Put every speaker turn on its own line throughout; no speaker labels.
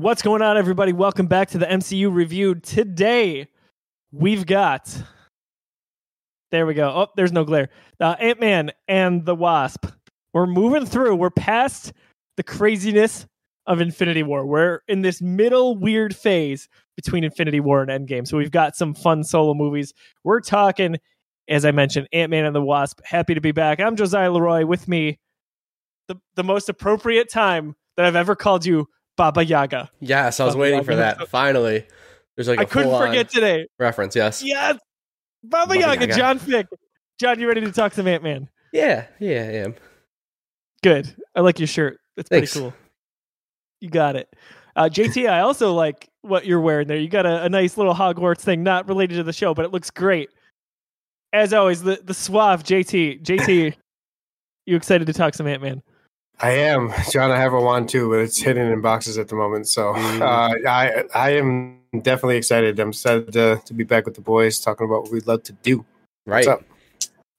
What's going on, everybody? Welcome back to the MCU review. Today, we've got. There we go. Oh, there's no glare. Uh, Ant Man and the Wasp. We're moving through. We're past the craziness of Infinity War. We're in this middle weird phase between Infinity War and Endgame. So we've got some fun solo movies. We're talking, as I mentioned, Ant Man and the Wasp. Happy to be back. I'm Josiah Leroy. With me, the the most appropriate time that I've ever called you Baba Yaga.
Yes, I was
Baba
waiting
Yaga.
for that. Finally, there's like a
I couldn't forget today.
reference. Yes.
Yes, Baba,
Baba
Yaga,
Yaga.
John Fick. John, you ready to talk some Ant Man?
Yeah. Yeah. I am.
Good. I like your shirt. It's pretty cool. You got it. Uh, JT, I also like what you're wearing there. You got a, a nice little Hogwarts thing, not related to the show, but it looks great. As always, the the suave JT. JT, you excited to talk some Ant Man?
I am, John. I have a wand too, but it's hidden in boxes at the moment. So
Mm.
uh, I I am definitely excited. I'm excited to, to be back with the boys, talking about what we'd love to do.
Right.
What's up?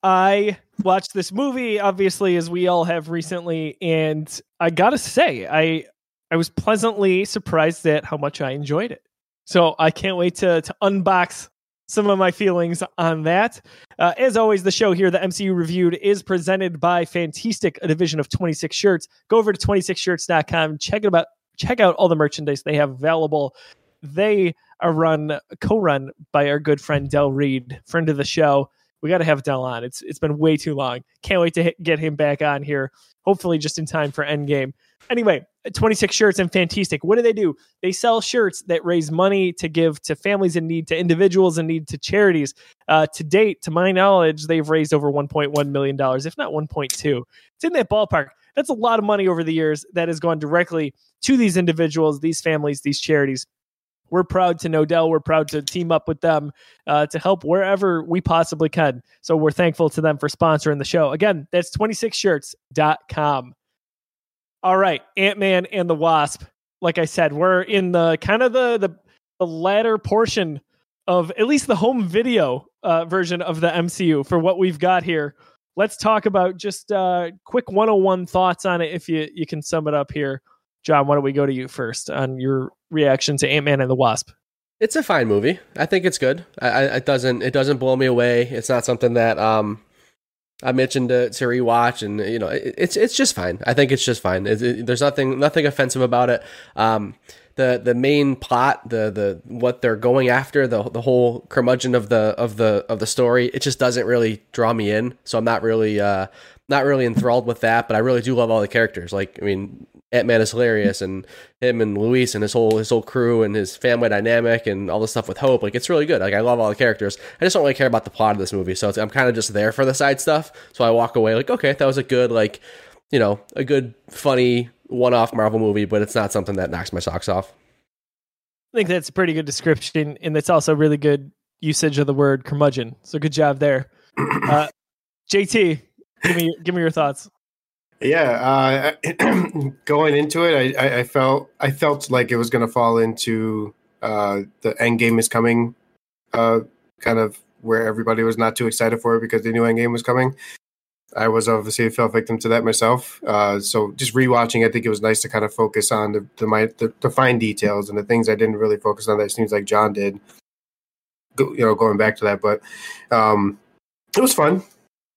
I watched this movie, obviously, as we all have recently, and I gotta say, I I was pleasantly surprised at how much I enjoyed it. So I can't wait to to unbox some of my feelings on that. Uh, as always, the show here, the MCU Reviewed, is presented by Fantastic, a division of 26 Shirts. Go over to 26shirts.com, check it about check out all the merchandise they have available. They are run co-run by our good friend Del Reed, friend of the show we got to have Dell on. It's it's been way too long. Can't wait to get him back on here. Hopefully, just in time for Endgame. Anyway, 26 shirts and Fantastic. What do they do? They sell shirts that raise money to give to families in need, to individuals in need, to charities. Uh, to date, to my knowledge, they've raised over 1.1 million dollars, if not 1.2. It's in that ballpark. That's a lot of money over the years that has gone directly to these individuals, these families, these charities. We're proud to know Dell. We're proud to team up with them uh, to help wherever we possibly can. So we're thankful to them for sponsoring the show. Again, that's 26shirts.com. All right, Ant-Man and the Wasp. Like I said, we're in the kind of the the, the latter portion of at least the home video uh, version of the MCU for what we've got here. Let's talk about just uh, quick 101 thoughts on it if you you can sum it up here. John, why don't we go to you first on your reaction to Ant-Man and the Wasp?
It's a fine movie. I think it's good. I, I, it doesn't it doesn't blow me away. It's not something that um I mentioned to, to rewatch, and you know it, it's it's just fine. I think it's just fine. It, it- there's nothing nothing offensive about it. Um, the the main plot, the the what they're going after, the the whole curmudgeon of the of the of the story, it just doesn't really draw me in. So I'm not really uh not really enthralled with that. But I really do love all the characters. Like I mean, Ant Man is hilarious, and him and Luis and his whole his whole crew and his family dynamic and all the stuff with Hope. Like it's really good. Like I love all the characters. I just don't really care about the plot of this movie. So it's, I'm kind of just there for the side stuff. So I walk away like, okay, that was a good like, you know, a good funny one off Marvel movie, but it's not something that knocks my socks off.
I think that's a pretty good description, and it's also really good usage of the word curmudgeon. So good job there, uh, JT. Give me give me your thoughts.
Yeah, uh, going into it, I, I, felt I felt like it was going to fall into uh, the end game is coming, uh, kind of where everybody was not too excited for it because they knew end game was coming. I was obviously fell victim to that myself. Uh, so just rewatching, I think it was nice to kind of focus on the the, my, the the fine details and the things I didn't really focus on. That seems like John did. You know, going back to that, but um, it was fun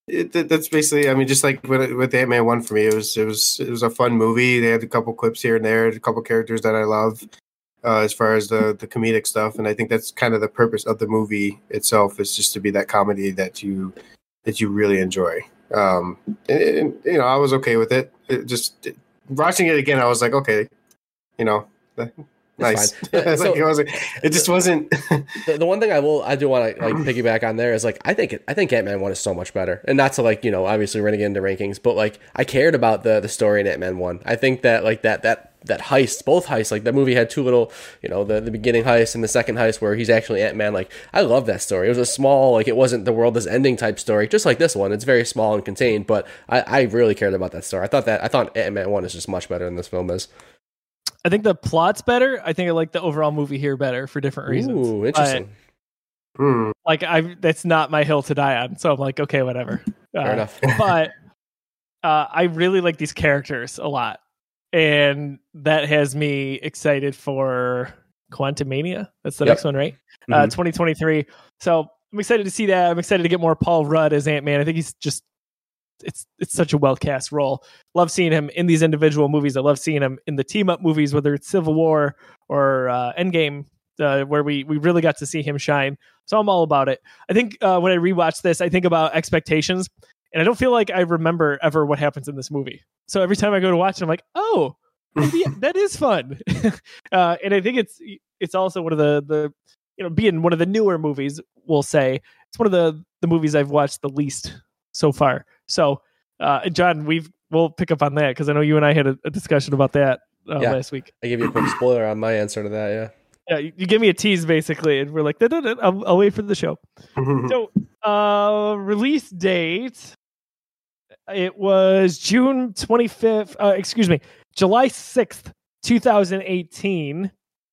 it, that- that's basically. I mean, just like with with Ant Man one for me, it was it was it was a fun movie. They had a couple clips here and there, a couple characters that I love, uh, as far as the the comedic stuff, and I think that's kind of the purpose of the movie itself is just to be that comedy that you that you really enjoy. Um, and, and, you know, I was okay with it. it just watching it again, I was like, okay, you know, nice.
fine. Yeah,
like,
so-
it, wasn't, it just wasn't.
the, the one thing I will I do want to like piggyback on there is like I think I think Ant Man one is so much better, and not to like you know obviously running into rankings, but like I cared about the the story in Ant Man one. I think that like that that that heist, both heists, like that movie had two little you know the the beginning heist and the second heist where he's actually Ant Man. Like I love that story. It was a small like it wasn't the world is ending type story, just like this one. It's very small and contained, but I I really cared about that story. I thought that I thought Ant Man one is just much better than this film is.
I think the plot's better. I think I like the overall movie here better for different reasons.
Ooh, interesting.
Hmm.
Like I, that's not my hill to die on. So I'm like, okay, whatever.
Fair
Uh,
enough.
but uh, I really like these characters a lot, and that has me excited for Quantumania. That's the
Yep.
next one, right? Uh,
Mhm.
2023. So I'm excited to see that. I'm excited to get more Paul Rudd as Ant Man. I think he's just it's it's such a well cast role. Love seeing him in these individual movies. I love seeing him in the team up movies, whether it's Civil War or uh, Endgame, uh, where we we really got to see him shine. So I'm all about it. I think uh, when I rewatch this, I think about expectations, and I don't feel like I remember ever what happens in this movie. So every time I go to watch it, I'm like, oh, maybe that is fun. uh, and I think it's it's also one of the the you know being one of the newer movies. We'll say it's one of the the movies I've watched the least so far. So, uh, John, we've we'll pick up on that because I know you and I had a, a discussion about that uh,
Yeah.
last week.
I gave you a quick spoiler on my answer to that. Yeah.
Yeah, you, you give me a tease basically, and we're like, "Da, da, da, I'll, I'll wait for the show. So, uh, release date. It was June 25th, uh, excuse me, July 6th, 2018.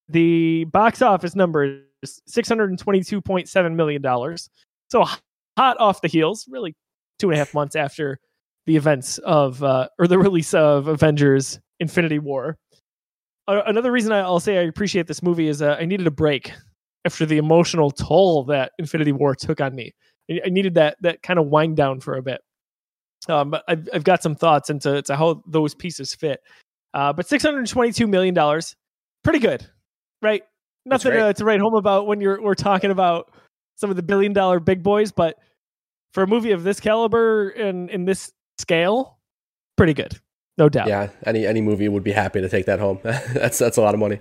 The box office number is $622.7 million. So hot off the heels, really two and a half months after the events of, uh, or the release of Avengers Infinity War. Uh, another reason I'll say I appreciate this movie is uh, I needed a break after the emotional toll that Infinity War took on me. I I needed that that kind of wind down for a bit. Um, but I've I've got some thoughts into to how those pieces fit. Uh, but six hundred twenty-two million dollars, pretty good, right? Nothing to, to write home about when you're we're talking about some of the billion-dollar big boys, but for a movie of this caliber and in this scale, pretty good, no doubt.
Yeah. Any any movie would be happy to take that home. that's that's a lot of money.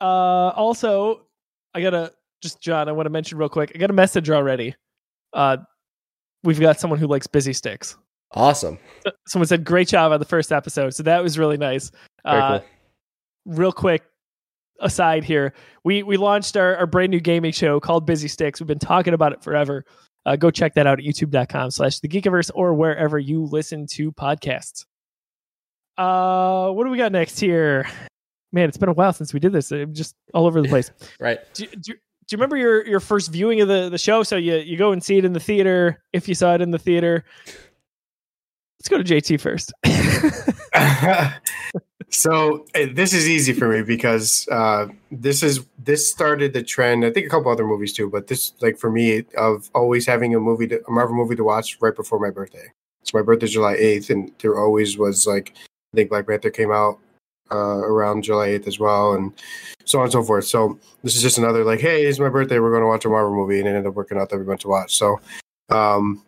Uh, also, I gotta just John. I want to mention real quick. I got a message already. Uh, we've got someone who likes busy sticks.
Awesome.
Someone said great job on the first episode, so that was really nice.
Very
Uh,
cool.
real quick aside here, we we launched our, our brand new gaming show called Busy Sticks. We've been talking about it forever. Uh, go check that out at youtube.com slash the geekiverse or wherever you listen to podcasts. Uh, what do we got next here? Man, it's been a while since we did this. I'm just all over the place.
Right.
do, do, do you remember your, your first viewing of the, the show? So you, you go and see it in the theater if you saw it in the theater. Let's go to JT first.
so uh, this is easy for me because uh, this is this started the trend. I think a couple other movies too, but this like for me of always having a movie, to, a Marvel movie to watch right before my birthday. So my birthday's July eighth, and there always was like I think Black Panther came out uh, around July eighth as well, and so on and so forth. So this is just another like, hey, it's my birthday, we're going to watch a Marvel movie, and it ended up working out that we went to watch. So, um,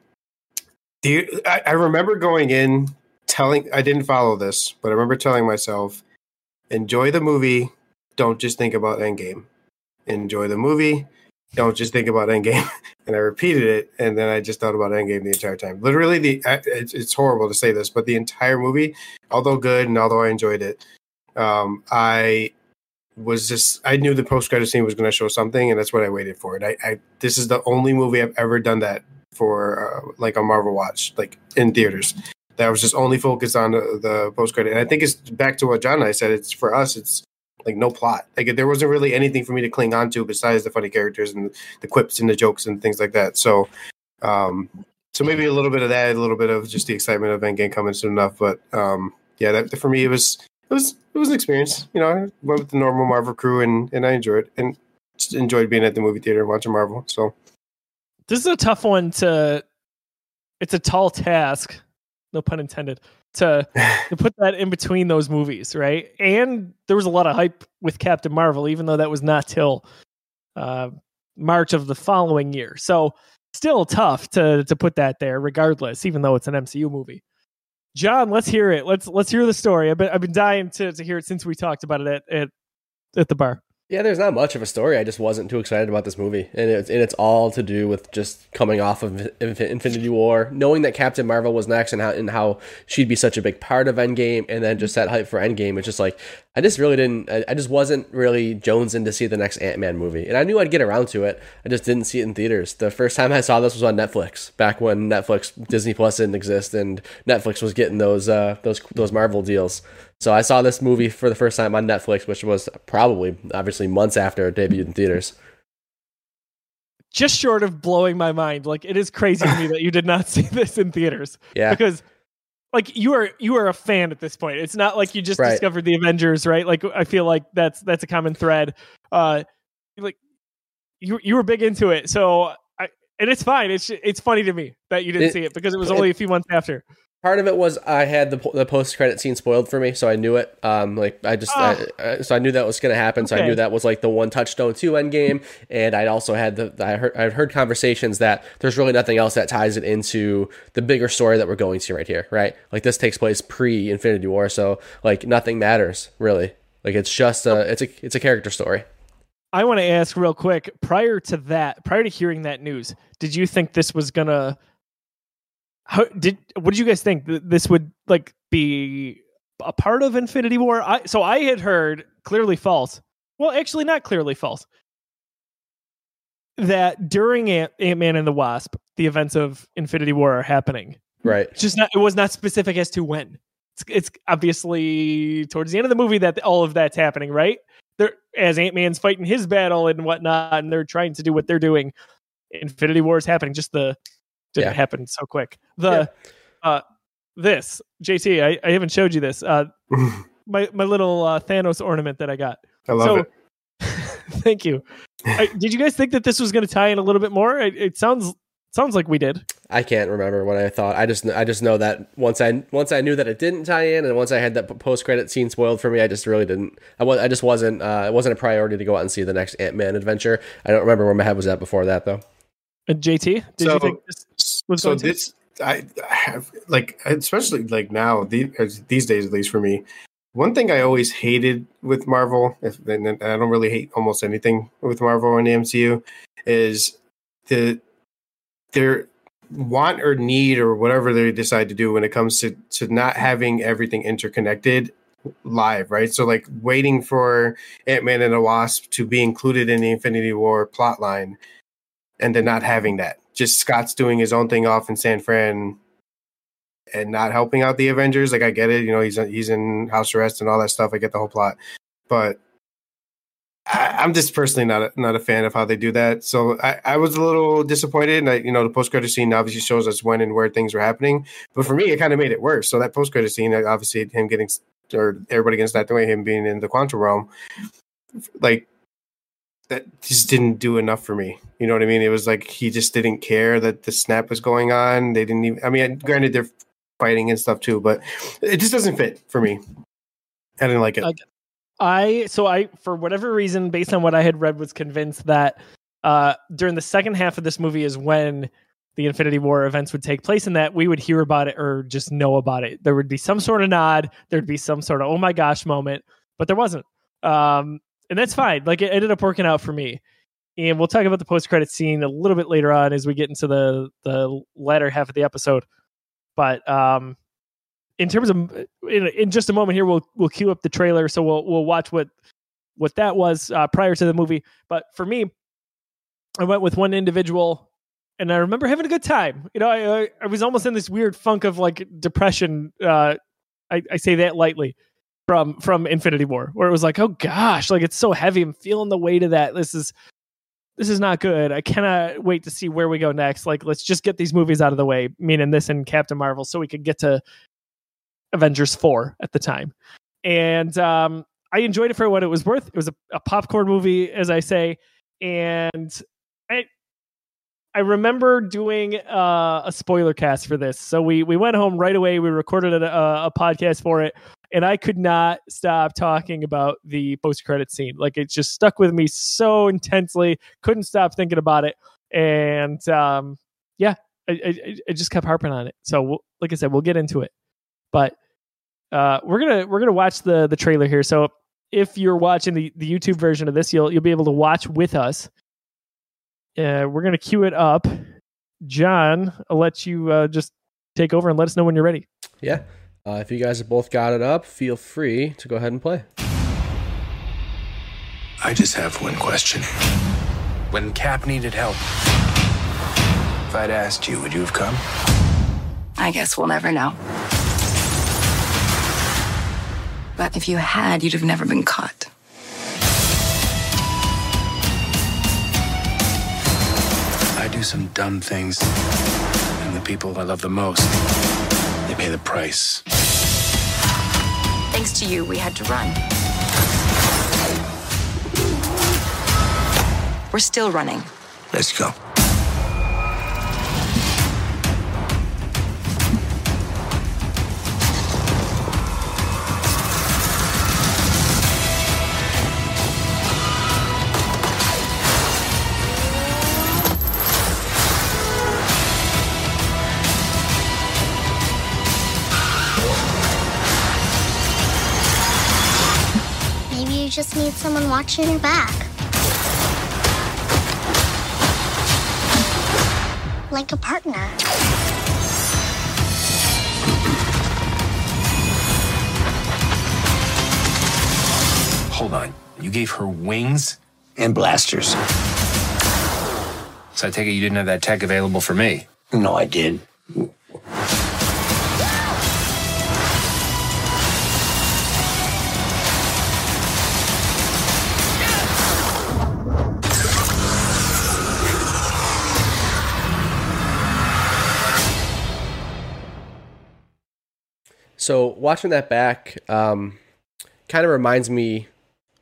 do you, I, I remember going in telling I didn't follow this, but I remember telling myself, enjoy the movie, don't just think about Endgame. Enjoy the movie, don't just think about Endgame. and I repeated it, and then I just thought about Endgame the entire time. Literally, the it's, horrible to say this, but the entire movie, although good and although I enjoyed it, um, I was just I knew the post credit scene was going to show something, and that's what I waited for. And I, I this is the only movie I've ever done that for, uh, like a Marvel watch, like in theaters that was just only focused on the, the post credit. And I think it's back to what John and I said. It's for us. It's like no plot. Like there wasn't really anything for me to cling on to besides the funny characters and the quips and the jokes and things like that. So, um, so maybe a little bit of that, a little bit of just the excitement of Endgame coming soon enough. But um, yeah, that for me it was it was it was an experience. You know, I went with the normal Marvel crew and and I enjoyed it and enjoyed being at the movie theater and watching Marvel. So
this is a tough one to it's a tall task no pun intended to to put that in between those movies right? And there was a lot of hype with captain marvel even though that was not till uh march of the following year. So still tough to to put that there regardless even though it's an mcu movie. John let's hear it. Let's let's hear the story. I've been i've been dying to to hear it since we talked about it at at, at the bar
Yeah, there's not much of a story. I just wasn't too excited about this movie, and it's and it's all to do with just coming off of Infinity War, knowing that Captain Marvel was next, and how and how she'd be such a big part of Endgame, and then just that hype for Endgame. It's just like I just really didn't. I, just wasn't really jonesing to see the next Ant Man movie, and I knew I'd get around to it. I just didn't see it in theaters. The first time I saw this was on Netflix, back when Netflix Disney Plus didn't exist, and Netflix was getting those uh, those those Marvel deals. So I saw this movie for the first time on Netflix, which was probably obviously months after it debuted in theaters.
just short of blowing my mind like it is crazy to me that you did not see this in theaters
Yeah,
because like you are you are a fan at this point. It's not like you just
Right.
discovered the Avengers, right? Like I feel like that's that's a common thread. Uh, like you you were big into it, so I and it's fine. It's it's funny to me that you didn't
It-
see it because it was
it-
only a few months after.
Part of it was I had the the post credit scene spoiled for me, so I knew it. Um, like I just,
Oh.
I, I, so I knew that was going to happen. So I knew that was like the one touchstone to end game, and I'd also had the I heard I'd heard conversations that there's really nothing else that ties it into the bigger story that we're going to right here, right? Like this takes place pre Infinity War, so like nothing matters really. Like it's just a it's a it's a character story.
I want to ask real quick. Prior to that, prior to hearing that news, did you think this was gonna? How did what did you guys think th- this would like be a part of Infinity War? I so I had heard clearly false. Well, actually, not clearly false. That during Ant Man and the Wasp, the events of Infinity War are happening.
Right.
It's just not. It was not specific as to when. It's, it's obviously towards the end of the movie that all of that's happening, right? They're as Ant Man's fighting his battle and whatnot, and they're trying to do what they're doing. Infinity War is happening. Just the didn't
Yeah.
happen so quick. The uh, this JT, I, I haven't showed you this. Uh, my my little uh, Thanos ornament that I got.
I love
so,
it.
thank you. I, did you guys think that this was going to tie in a little bit more? It, it sounds sounds like we did.
I can't remember what I thought. I just I just know that once I once I knew that it didn't tie in, and once I had that post credit scene spoiled for me, I just really didn't. I was I just wasn't. Uh, it wasn't a priority to go out and see the next Ant Man adventure. I don't remember where my head was at before that though.
Uh, JT, did
So-
you think this was
so
to?
this I, have like especially like now the, as- these days at least for me one thing i always hated with marvel if, and, and i don't really hate almost anything with marvel and the mcu is the their want or need or whatever they decide to do when it comes to to not having everything interconnected live right so like waiting for ant-man and the wasp to be included in the infinity war plotline and then not having that. Just Scott's doing his own thing off in San Fran and not helping out the Avengers. Like I get it, you know, he's he's in house arrest and all that stuff. I get the whole plot, but I, I'm just personally not a, not a fan of how they do that. So I, I was a little disappointed. And I, you know, the post credit scene obviously shows us when and where things were happening, but for me, it kind of made it worse. So that post credit scene, uh, obviously, him getting or everybody gets that way, him being in the quantum realm, like that just didn't do enough for me. You know what I mean? It was like he just didn't care that the snap was going on. They didn't even. I mean, granted they're fighting and stuff too, but it just doesn't fit for me. I didn't like it.
Okay. I so I for whatever reason, based on what I had read, was convinced that uh, during the second half of this movie is when the Infinity War events would take place, and that we would hear about it or just know about it. There would be some sort of nod. There'd be some sort of oh my gosh moment, but there wasn't. Um, and that's fine. Like it ended up working out for me. And we'll talk about the post credit scene a little bit later on as we get into the the latter half of the episode. But um, in terms of in, in just a moment here, we'll we'll cue up the trailer, so we'll we'll watch what what that was uh, prior to the movie. But for me, I went with one individual, and I remember having a good time. You know, I I, I was almost in this weird funk of like depression. Uh, I, I say that lightly from from Infinity War, where it was like, oh gosh, like it's so heavy. I'm feeling the weight of that. This is this is not good. I cannot wait to see where we go next. Like, let's just get these movies out of the way, meaning this and Captain Marvel, so we could get to Avengers 4 at the time. And um, I enjoyed it for what it was worth. It was a, a popcorn movie, as I say. And I I remember doing uh, a spoiler cast for this. So we we went home right away. We recorded a, a podcast for it, and I could not stop talking about the post credit scene. Like it just stuck with me so intensely. Couldn't stop thinking about it, and um, yeah, I, I, I just kept harping on it. So we'll, like I said, we'll get into it, but uh, we're gonna we're gonna watch the the trailer here. So if you're watching the the YouTube version of this, you'll you'll be able to watch with us. Uh, we're gonna cue it up. John, I'll let you uh, just take over and let us know when you're ready.
Yeah. Uh, if you guys have both got it up, feel free to go ahead and play.
I just have one question. When Cap needed help, if I'd asked you, would you have come?
I guess we'll never know. But if you had, you'd have never been caught.
I do some dumb things, and the people I love the most They pay the price.
Thanks to you, we had to run. We're still running.
Let's go.
You just need someone watching your back. Like a partner.
Hold on. You gave her wings and blasters. So I take it you didn't have that tech available for me.
No, I did.
So watching that back, um, kind of reminds me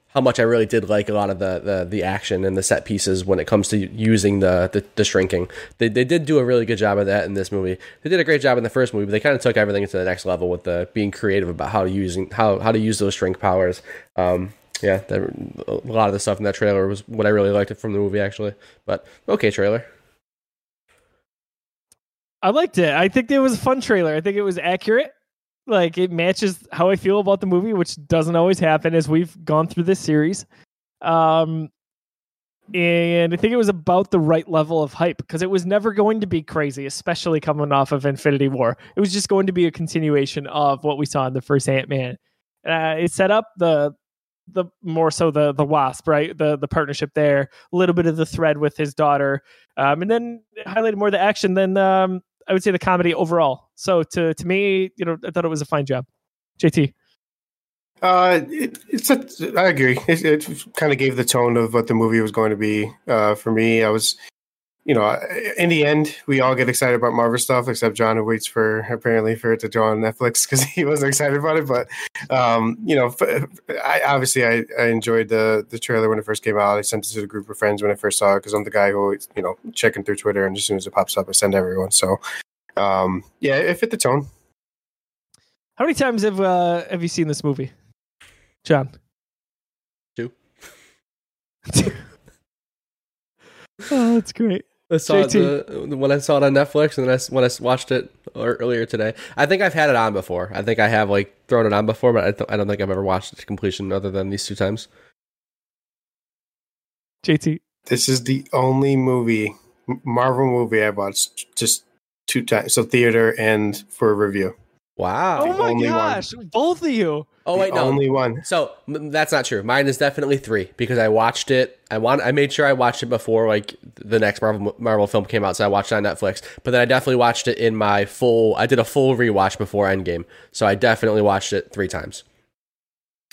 how much I really did like a lot of the, the the action and the set pieces when it comes to using the the, the shrinking. They, they did do a really good job of that in this movie. They did a great job in the first movie, but they kind of took everything to the next level with the being creative about how using how how to use those shrink powers. Um, yeah, a lot of the stuff in that trailer was what I really liked from the movie actually. But okay, trailer.
I liked it. I think it was a fun trailer. I think it was accurate. Like it matches how I feel about the movie, which doesn't always happen as we've gone through this series. Um, and I think it was about the right level of hype because it was never going to be crazy, especially coming off of Infinity War. It was just going to be a continuation of what we saw in the first Ant Man. Uh, it set up the the more so the the wasp right the the partnership there a little bit of the thread with his daughter um and then highlighted more the action than um i would say the comedy overall so to to me you know i thought it was a fine job jt
Uh, it, it's a, I agree. It, it kind of gave the tone of what the movie was going to be. Uh, for me, I was, you know, in the end, we all get excited about Marvel stuff, except John, who waits for apparently for it to go on Netflix because he wasn't excited about it. But, um, you know, f- I obviously I, I enjoyed the the trailer when it first came out. I sent it to a group of friends when I first saw it because I'm the guy who always, you know, checking through Twitter and as soon as it pops up, I send everyone. So, um, yeah, it fit the tone.
how many times have uh have you seen this movie john
Two.
oh that's great
I saw it the, when I saw it on Netflix, and then I, s- when I s- watched it earlier today. I think I've had it on before. I think I have like thrown it on before, but I, th- I don't think I've ever watched it to completion other than these two times.
jt
This is the only movie, Marvel movie I watched just two times. So theater and for a review.
Wow.
oh my
only one.
gosh both of you
Oh wait, no.
only one.
So m- that's not true. Mine is definitely three because I watched it. I want. I made sure I watched it before like the next Marvel Marvel film came out, so I watched it on Netflix. But then I definitely watched it in my full. I did a full rewatch before Endgame, so I definitely watched it three times.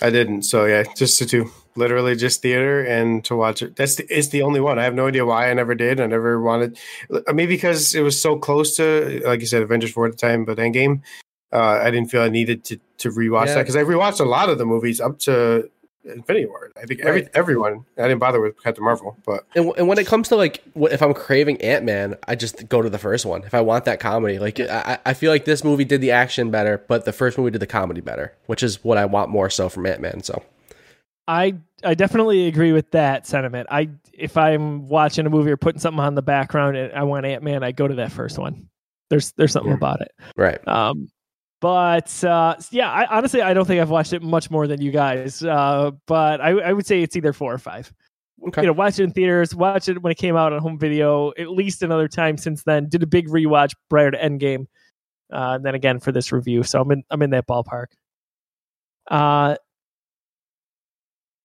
I didn't. So yeah, just the two. Literally just theater and to watch it. That's the, it's the only one. I have no idea why I never did. I never wanted. Uh, maybe because it was so close to, like you said, Avengers Four at the time, but Endgame. Uh, I didn't feel I needed to to rewatch
Yeah.
that because I rewatched a lot of the movies up to Infinity War. I think every
Right.
everyone. I didn't bother with Captain Marvel, but
And, and when it comes to like, what, if I'm craving Ant Man, I just go to the first one. If I want that comedy, like I, I feel like this movie did the action better, but the first movie did the comedy better, which is what I want more so from Ant Man. So
I I definitely agree with that sentiment. I if I'm watching a movie or putting something on the background and I want Ant Man, I go to that first one. There's there's something
Yeah.
about it.
right,
Um, but uh, yeah, I honestly I don't think I've watched it much more than you guys. Uh, but I I would say it's either four or five.
okay,
You know, watch it in theaters, watch it when it came out on home video at least another time since then. Did a big rewatch prior to Endgame, uh, and then again for this review. So I'm in I'm in that ballpark. Uh,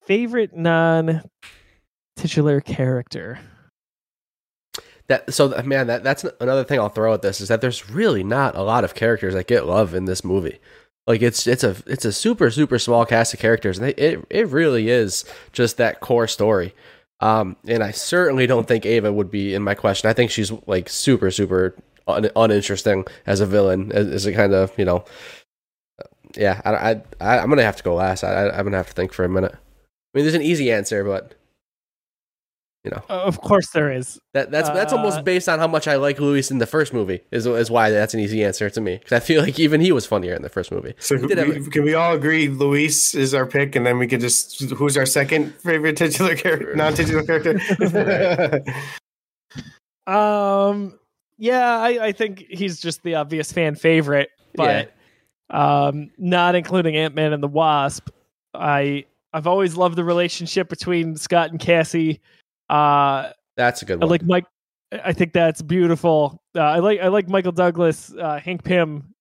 favorite non titular character.
That so man, that that's another thing I'll throw at this is that there's really not a lot of characters that get love in this movie. Like it's it's a it's a super super small cast of characters, and they, it it really is just that core story. Um, and I certainly don't think Ava would be in my question. I think she's like super super un- uninteresting as a villain. As, as a kind of you know, yeah. I, I, I I'm gonna have to go last. I, I'm gonna have to think for a minute. I mean, there's an easy answer, but you know
Uh, Of course there is.
that that's that's
Uh,
almost based on how much I like Luis in the first movie. Is is why that's an easy answer to me because I feel like even he was funnier in the first movie.
So
He did have
can we all agree Luis is our pick, and then we can just who's our second favorite titular character, non-titular character?
Um, yeah, I, I think he's just the obvious fan favorite, but um, not including Ant Man and the Wasp. I I've always loved the relationship between Scott and Cassie. Uh,
That's a good
I
one.
like Mike. I think that's beautiful. Uh, I like I like Michael Douglas, uh, Hank Pym.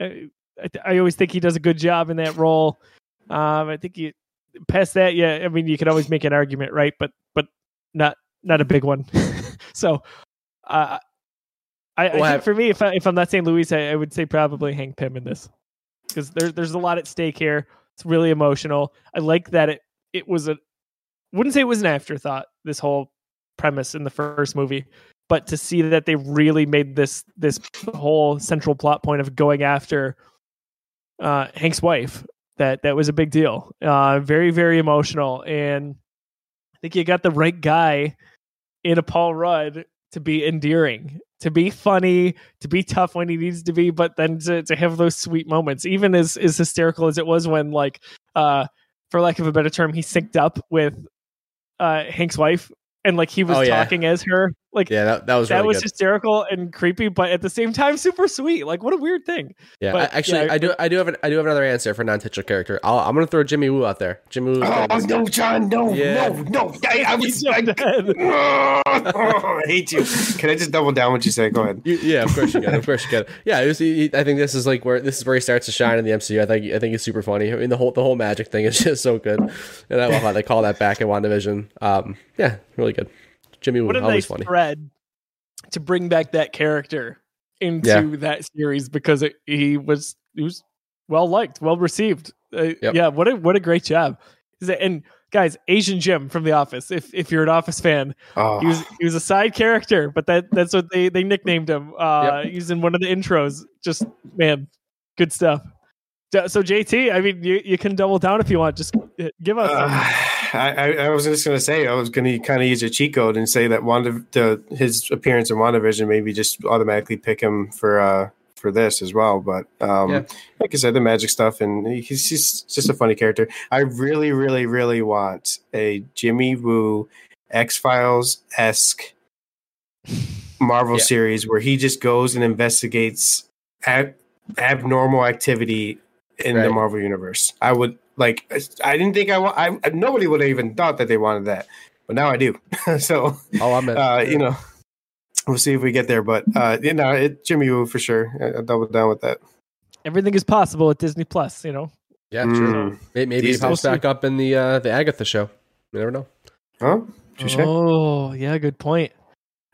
I, I, I always think he does a good job in that role. Um, I think you past that, yeah. I mean, you can always make an argument, right? But but not not a big one. so, uh, I, I
Well,
think
have-
for me, if I, if I'm not saying Luis, I, I would say probably Hank Pym in this because there's there's a lot at stake here. It's really emotional. I like that it it was a wouldn't say it was an afterthought. This whole premise in the first movie, but to see that they really made this this whole central plot point of going after uh, Hank's wife that that was a big deal. Uh, very very emotional, and I think you got the right guy in a Paul Rudd to be endearing, to be funny, to be tough when he needs to be, but then to, to have those sweet moments, even as as hysterical as it was when like uh for lack of a better term, he synced up with uh Hank's wife and like he was
Oh, yeah.
talking as her. Like
yeah, that, that was
that
really
was
good.
hysterical and creepy, but at the same time super sweet. Like what a weird thing.
Yeah,
But,
I, actually,
yeah,
I do. I do have. An, I do have another answer for non-titular character. I'll, I'm going to throw Jimmy Woo out there. Jimmy Woo.
oh no, John, no,
Yeah.
no, no! I, I
He
was
jumped
like,
ahead.
I hate you. Can I just double down what you say? Go ahead.
You, yeah, of course you can. Of course you can. Yeah, it was, he, he- I think this is like where this is where he starts to shine in the MCU. I think. I think it's super funny. I mean, the whole the whole magic thing is just so good, and I love how they call that back in Wandavision. Um, yeah, really good. Jimmy Woo,
what a
always
nice
funny.
thread to bring back that character into
Yeah.
that series because it, he was he was well liked, well received. Uh,
Yep.
Yeah, what a what a great job. And guys, Asian Jim from The Office. If if you're an Office fan,
Oh,
he was he was a side character, but that that's what they they nicknamed him. Uh, He's in one of the intros. Just man, good stuff. So JT, I mean, you, you can double down if you want. Just uh, give us.
Uh,
some.
I, I, was just going to say I was going to kind of use a cheat code and say that Wanda, the, his appearance in WandaVision maybe just automatically pick him for uh, for this as well. But um,
Yeah.
like I said, the magic stuff and he's just, just a funny character. I really, really, really want a Jimmy Woo X Files esque Marvel
Yeah.
series where he just goes and investigates ab- abnormal activity in the Marvel universe. I would like. I didn't think I want. I nobody would have even thought that they wanted that, but now I do. so
Oh, I'm in.
uh, you know, we'll see if we get there. But uh, you know, it, Jimmy Woo for sure. I, I'll double down with that.
Everything is possible at Disney Plus. You know.
yeah, true.
Mm.
May- Maybe
These
he pops back up in the uh, the Agatha show. You never know.
Huh? Touche.
Oh, yeah, good point.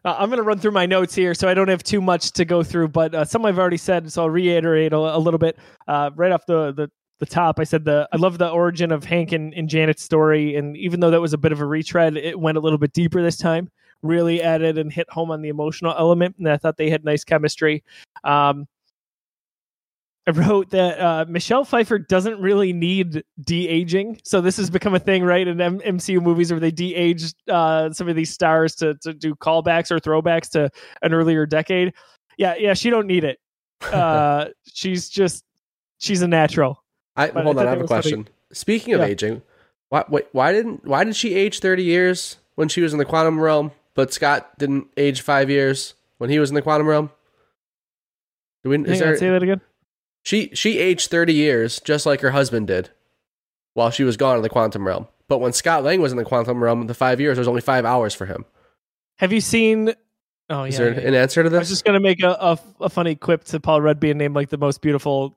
Uh, I'm going to run through my notes here, so I don't have too much to go through, but uh, some I've already said, so I'll reiterate a, a little bit. Uh, right off the, the the top, I said the I love the origin of Hank and, and Janet's story, and even though that was a bit of a retread, it went a little bit deeper this time. Really added and hit home on the emotional element, and I thought they had nice chemistry. Um, I wrote that uh, Michelle Pfeiffer doesn't really need de aging, so this has become a thing, right? In M- MCU movies where they de age uh, some of these stars to to do callbacks or throwbacks to an earlier decade. Yeah, yeah, she don't need it. Uh, she's just she's a natural.
I
But I
hold on. I have a question. Speaking of
Yeah.
aging, why wait, why didn't why did she age thirty years when she was in the quantum realm, but Scott didn't age five years when he was in the quantum realm? Do we, is
on,
there,
say that again.
she she aged thirty years just like her husband did, while she was gone in the quantum realm. But when Scott Lang was in the quantum realm, the five years there was only five hours for him.
Have you seen? Oh
Is
yeah.
there
yeah,
an answer to this?
I was just gonna make a, a, a funny quip to Paul Rudd being named like the most beautiful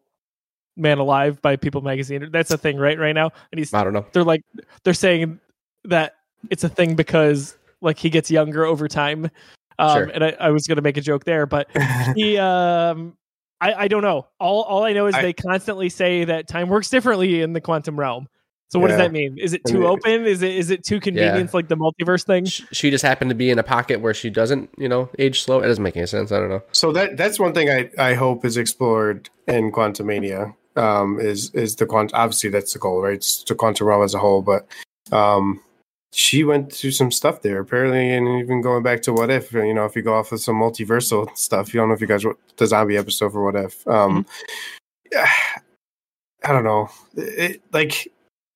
man alive by People Magazine. That's a thing, right? Right now, and he's
I don't know.
they're like they're saying that it's a thing because like he gets younger over time. Um,
Sure.
And I, I was gonna make a joke there, but he um I, I don't know. All all I know is
I-
they constantly say that time works differently in the quantum realm. So what does that mean? Is it too open? Is it is it too convenient like the multiverse thing?
She just happened to be in a pocket where she doesn't, you know, age slow. It doesn't make any sense. I don't know.
So that that's one thing I, I hope is explored in Quantumania. Um, is is the quant obviously that's the goal, right? It's the quantum realm as a whole, but um, she went through some stuff there apparently, and even going back to what if you know if you go off of some multiversal stuff. You don't know if you guys watched the zombie episode for what if. Um, I don't know. It, like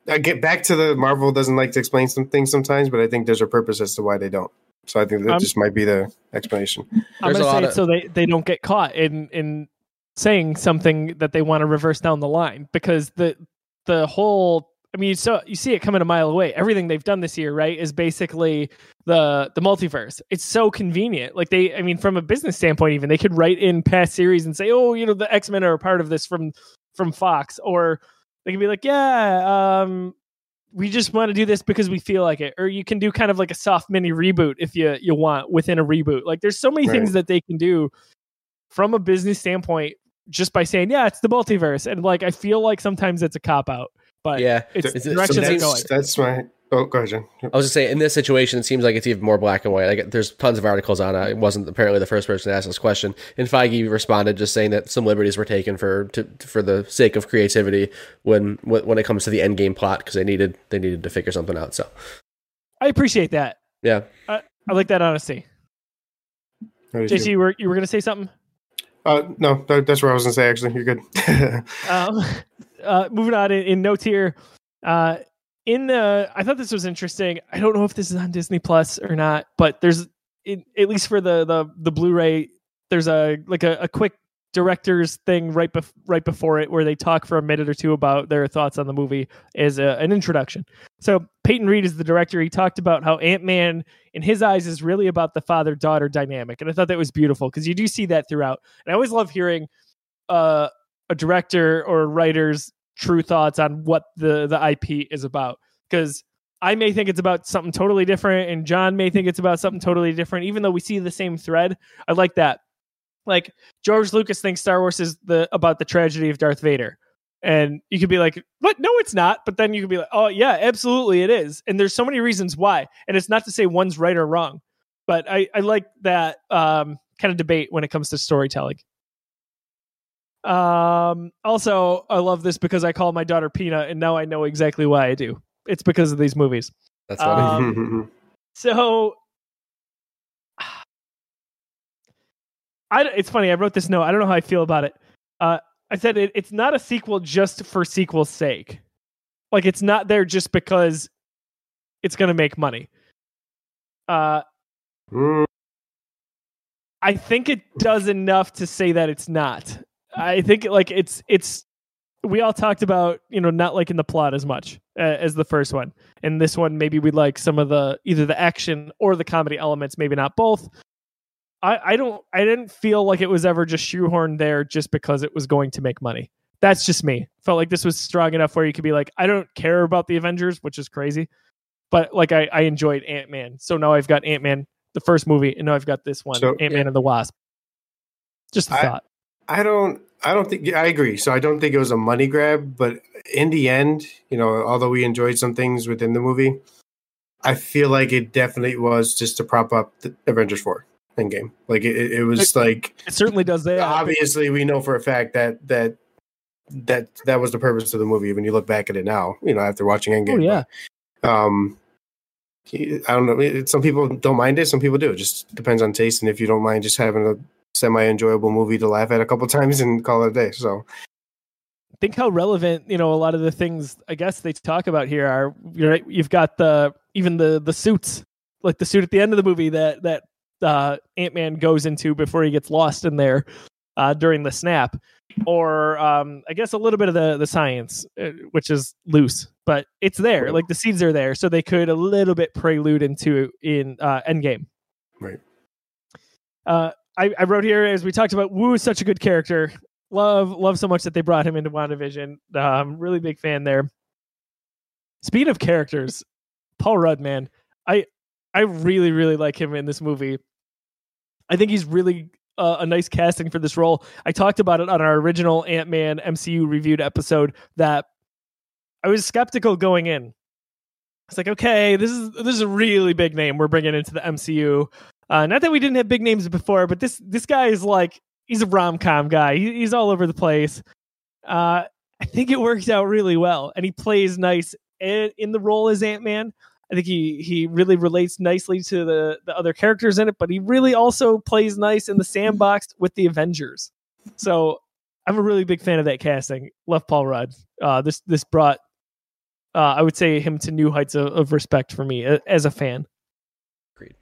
I get back to the Marvel doesn't like to explain some things sometimes, but I think there's a purpose as to why they don't. So I think that
Um,
just might be the explanation.
I'm
There's
gonna say it
of-
so they, they don't get caught in in saying something that they want to reverse down the line because the the whole I mean you saw you see it coming a mile away. Everything they've done this year, right, is basically the the multiverse. It's so convenient. Like they I mean from a business standpoint even they could write in past series and say, "Oh, you know, the X-Men are a part of this from from Fox." Or they can be like, "Yeah, um we just want to do this because we feel like it or you can do kind of like a soft mini reboot if you you want within a reboot like there's so many things that they can do from a business standpoint just by saying yeah it's the multiverse and like i feel like sometimes it's a cop out but
Yeah.
it's
Is it-
direction they're
that's-
going
That's my. Oh, go ahead, Jen.
I was just saying, in this situation, it seems like it's even more black and white. Like, there's tons of articles on it. It wasn't apparently the first person to ask this question. And Feige responded just saying that some liberties were taken for to, for the sake of creativity when when when it comes to the end game plot because they needed they needed to figure something out. So
i appreciate that
yeah,
i like that honesty
How did you-
JT you were you were gonna say something
Uh, no, that, that's what I was gonna say. Actually, you're good.
um, uh, moving on in, in notes here. Uh, in the, I thought this was interesting. I don't know if this is on Disney Plus or not, but there's, at least for the the the Blu-ray, there's a like a, a quick director's thing right bef- right before it where they talk for a minute or two about their thoughts on the movie is a, an introduction. So Peyton Reed is the director. He talked about how Ant Man, in his eyes, is really about the father daughter dynamic, and I thought that was beautiful because you do see that throughout. And I always love hearing uh, a director or a writer's true thoughts on what the the IP is about because I may think it's about something totally different and John may think it's about something totally different even though we see the same thread. I like that. Like George Lucas thinks Star Wars is the about the tragedy of Darth Vader. And you could be like, "What? No, it's not." But then you could be like, "Oh, yeah, absolutely it is." And there's so many reasons why. And it's not to say one's right or wrong, but I I like that um kind of debate when it comes to storytelling. Um, also, I love this because I call my daughter Peanut, and now I know exactly why I do. It's because of these movies.
that's funny.
Um, So, I, it's funny. I wrote this note. I don't know how I feel about it. Uh, I said it, it's not a sequel just for sequel's sake. Like it's not there just because it's going to make money. Uh, I think it does enough to say that it's not. I think like it's it's we all talked about you know not liking the plot as much uh, as the first one, and this one maybe we like some of the either the action or the comedy elements, maybe not both. I I don't I didn't feel like it was ever just shoehorned there just because it was going to make money. That's just me. Felt like this was strong enough where you could be like, I don't care about the Avengers, which is crazy, but like I I enjoyed Ant Man, so now I've got Ant Man the first movie, and now I've got this one,
So-
Ant Man and the Wasp. Just a
I-
thought.
I don't. I don't think. I agree. So I don't think it was a money grab, but in the end, you know, although we enjoyed some things within the movie, I feel like it definitely was just to prop up the Avengers Four Endgame. Like it, it was like
It certainly does that.
obviously we know for a fact that that that that was the purpose of the movie. When you look back at it now, you know, after watching Endgame.
Oh yeah,
But, um, I don't know. Some people don't mind it. Some people do. It just depends on taste. And if you don't mind just having a semi enjoyable movie to laugh at a couple times and call it a day. So
think how relevant you know a lot of the things I guess they talk about here are. You're right. You've got the even the the suits, like the suit at the end of the movie that that uh, Ant Man goes into before he gets lost in there uh, during the snap, or um, I guess a little bit of the the science, uh, which is loose, but it's there. Like the seeds are there, so they could a little bit prelude into in uh, Endgame.
Right.
Uh, I, I wrote here as we talked about. Woo is such a good character. Love love so much that they brought him into WandaVision. Um, really big fan there. Speed of characters, Paul Rudd, man, I I really really like him in this movie. I think he's really uh, a nice casting for this role. I talked about it on our original Ant Man MCU reviewed episode that I was skeptical going in. It's like, okay, this is this is a really big name we're bringing into the MCU. Uh, not that we didn't have big names before, but this this guy is like he's a rom com guy. He, he's all over the place. Uh, I think it works out really well, and he plays nice in, in the role as Ant Man. I think he he really relates nicely to the the other characters in it, but he really also plays nice in the sandbox with the Avengers. So I'm a really big fan of that casting. Love Paul Rudd. Uh, this this brought uh, I would say him to new heights of, of respect for me as a fan.
Agreed.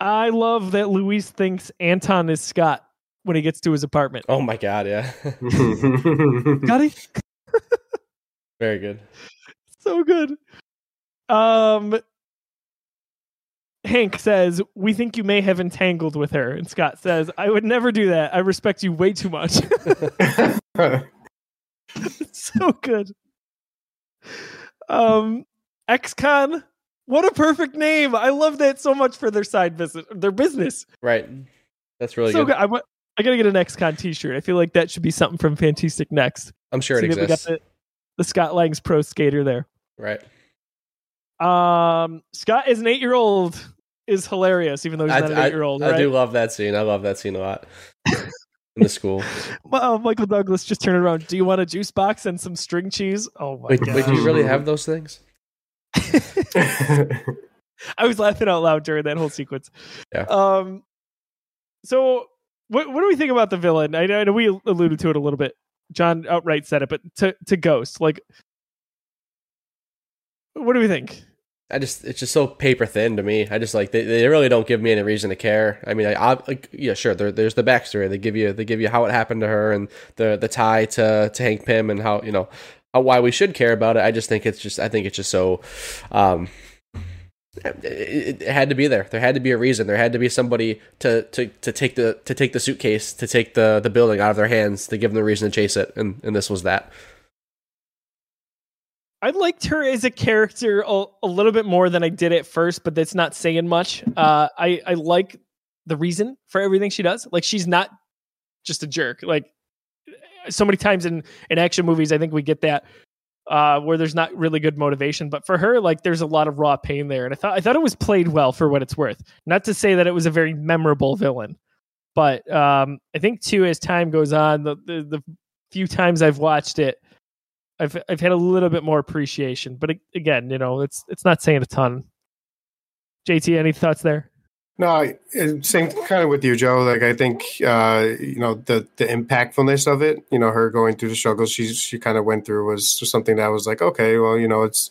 I love that Luis thinks Anton is Scott when he gets to his apartment.
Oh my god, yeah.
Got he?
Very good.
so good. Um, Hank says, "We think you may have entangled with her," and Scott says, "I would never do that. I respect you way too much." so good. Um, XCon, what a perfect name! I love that so much for their side business, their business.
Right. That's really
so
good.
good. I want. I gotta get an XCon T-shirt. I feel like that should be something from Fantastic Next.
I'm sure it
See that we got
exists.
the, the Scott Lang's pro skater there.
Right.
Um, Scott is an eight-year-old is hilarious, even though he's
I,
not an eight-year-old.
I
right?
do love that scene. I love that scene a lot. In the school.
Well, Michael Douglas just turned around. Do you want a juice box and some string cheese? Oh my
Wait,
god!
wait, do you really have those things?
I was laughing out loud during that whole sequence.
Yeah.
Um. So, what what do we think about the villain? I, I know we alluded to it a little bit. John outright said it, but to to Ghost, like, what do we think?
I just it's just so paper thin to me. I just like they, they really don't give me any reason to care. I mean, I, I like, yeah, sure. There, there's the backstory. They give you they give you how it happened to her and the the tie to to Hank Pym and how you know how, why we should care about it. I just think it's just I think it's just so. um it, it, had to be there. There had to be a reason. There had to be somebody to, to, to take the to take the suitcase, to take the, the building out of their hands, to give them the reason to chase it, and, and this was that.
I liked her as a character a, a little bit more than I did at first, but that's not saying much. Uh, I I like the reason for everything she does. Like she's not just a jerk. Like so many times in in action movies, I think we get that uh, where there's not really good motivation. But for her, like there's a lot of raw pain there, and I thought I thought it was played well for what it's worth. Not to say that it was a very memorable villain, but um, I think too as time goes on, the, the the few times I've watched it. I've I've had a little bit more appreciation, but again, you know, it's it's not saying a ton. JT, any thoughts there?
No, I- uh, same kind of with you, Joe. Like I think uh, you know the the impactfulness of it. You know, her going through the struggles she she kind of went through was something that was like, okay, well, you know, it's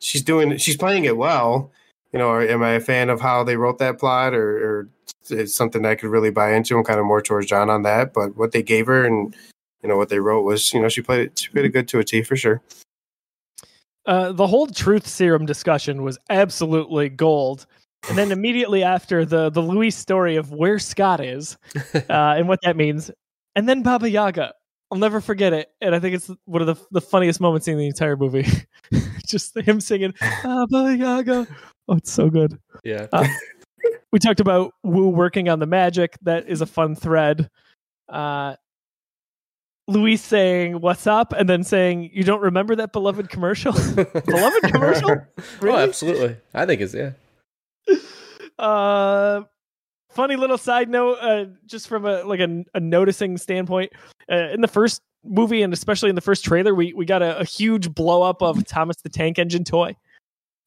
she's doing she's playing it well. You know, am I a fan of how they wrote that plot, or, or it's something that I could really buy into? I'm kind of more towards John on that. But what they gave her and you know what they wrote was, you know, she played it she played it good to a T for sure.
Uh, the whole truth serum discussion was absolutely gold. And then immediately after the the Luis story of where Scott is uh, and what that means, and then Baba Yaga. I'll never forget it, and I think it's one of the the funniest moments in the entire movie. Just him singing Baba Yaga. Oh, it's so good.
Yeah.
Uh, we talked about Woo working on the magic. That is a fun thread. Uh, Luis saying "What's up?" and then saying, "You don't remember that beloved commercial?" beloved commercial.
Oh, absolutely. I think it's yeah.
Uh, funny little side note, uh, just from a like a, a noticing standpoint. Uh, in the first movie, and especially in the first trailer, we we got a, a huge blow up of Thomas the Tank Engine toy.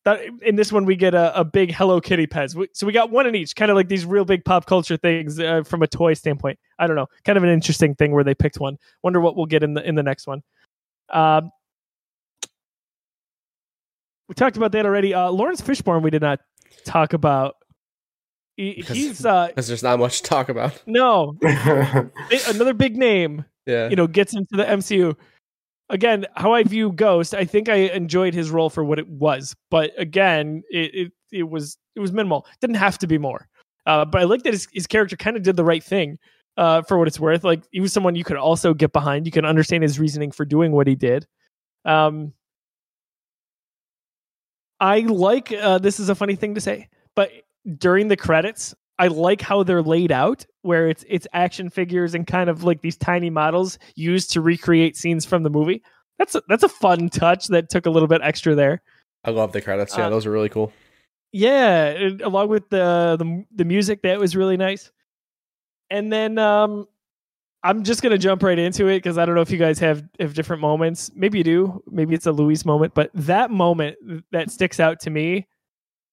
That, in this one, we get a, a big Hello Kitty Pez. We- So we got one in each, kind of like these real big pop culture things uh, from a toy standpoint. I don't know, kind of an interesting thing where they picked one. Wonder what we'll get in the in the next one. Um, we talked about that already. Uh, Laurence Fishburne, we did not talk about. He,
Because-
he's uh
Because there's not much to talk about.
no another big name
Yeah.
you know gets into the MCU. Again, how I view Ghost, I think I enjoyed his role for what it was, but again, it it, it was it was minimal. Didn't have to be more. Uh, but I like that his, his character kind of did the right thing uh, for what it's worth. Like he was someone you could also get behind. You can understand his reasoning for doing what he did. Um, I like uh, this is a funny thing to say, but during the credits, I like how they're laid out, where it's it's action figures and kind of like these tiny models used to recreate scenes from the movie. that's a, that's a fun touch that took a little bit extra there.
I love the credits. Yeah,
Uh,
those are really cool.
Yeah, along with the the the music that was really nice. And then um I'm just gonna jump right into it because I don't know if you guys have have different moments. Maybe you do. Maybe it's a Luis moment, but that moment that sticks out to me,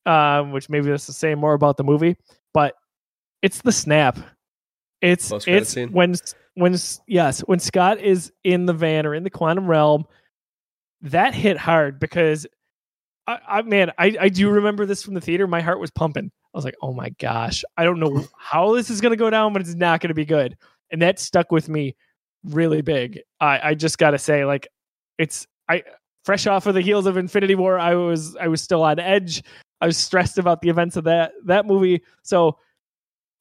um, which maybe that's to say more about the movie, but it's the snap. It's
Post-credit
it's when when yes when Scott is in the van or in the quantum realm, that hit hard because I, I man, I, I do remember this from the theater. My heart was pumping. I was like, oh my gosh, I don't know how this is gonna go down, but it's not gonna be good. And that stuck with me really big. I, I just gotta say, like, it's I fresh off of the heels of Infinity War, I was I was still on edge. I was stressed about the events of that that movie. So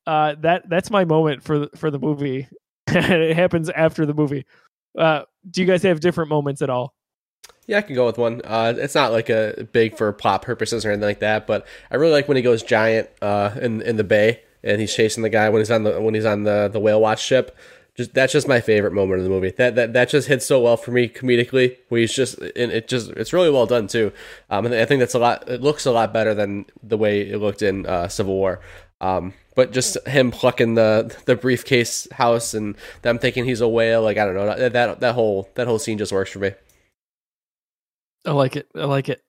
uh that that's my moment for for the movie. it happens after the movie. Uh do you guys have different moments at all?
Yeah, I can go with one. Uh, it's not like a big for plot purposes or anything like that, but I really like when he goes giant uh, in in the bay and he's chasing the guy when he's on the when he's on the the whale watch ship. Just that's just my favorite moment of the movie. That that that just hits so well for me comedically. He's just and it just it's really well done too. Um, and I think that's a lot. It looks a lot better than the way it looked in uh, Civil War. Um, but just him plucking the the briefcase house and them thinking he's a whale. Like I don't know that that that whole that whole scene just works for me.
I like it. I like it.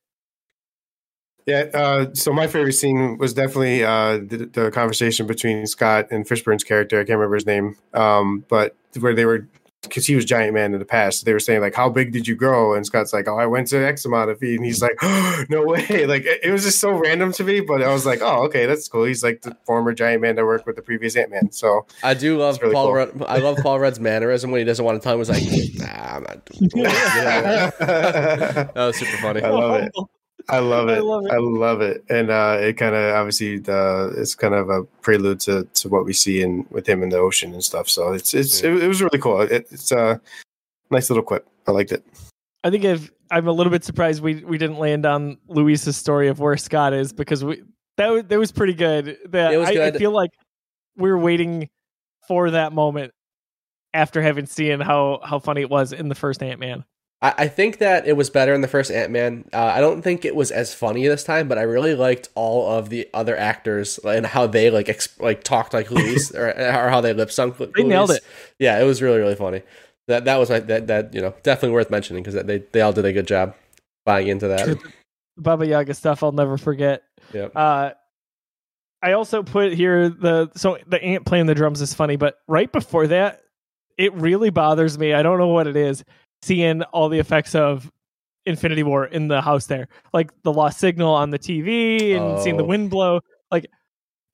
Yeah. Uh, so my favorite scene was definitely uh, the, the conversation between Scott and Fishburne's character. I can't remember his name, um, but where they were because he was giant man in the past. They were saying like, "How big did you grow?" And Scott's like, "Oh, I went to X amount of feet," and he's like, oh, "No way!" Like it, it was just so random to me, but I was like, "Oh, okay, that's cool." He's like the former giant man that worked with the previous Ant Man. So
I do love
really
Paul.
cool.
Rudd, I love Paul Rudd's mannerism when he doesn't want to tell him. He's like, "Nah, I'm not." doing it." You know?
I
that was super funny.
I love it. love
I love it.
I love it. And uh, it kind of obviously the it's kind of a prelude to, to what we see in with him in the ocean and stuff. So it's it's it, it was really cool. It, it's a nice little quip. I liked it.
I think if I'm a little bit surprised we we didn't land on Luis's story of where Scott is because we that was, that was pretty good. That I, I feel like we are waiting for that moment after having seen how how funny it was in the first Ant Man.
I, I think that it was better in the first Ant Man. Uh, I don't think it was as funny this time, but I really liked all of the other actors and how they like exp- like talked like Luis or, or how they lip sung.
They nailed it.
Yeah, it was really really funny. That that was my that that you know definitely worth mentioning because they they all did a good job buying into that.
Baba Yaga stuff I'll never forget.
Yep.
Uh, I also put here the so the ant playing the drums is funny, but right before that, it really bothers me. I don't know what it is. Seeing all the effects of Infinity War in the house there, like the lost signal on the TV and seeing the
Oh.
wind blow, like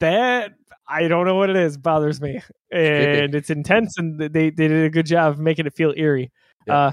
that. I don't know what it is. Bothers me, and it's intense, and they they did a good job of making it feel eerie. Uh,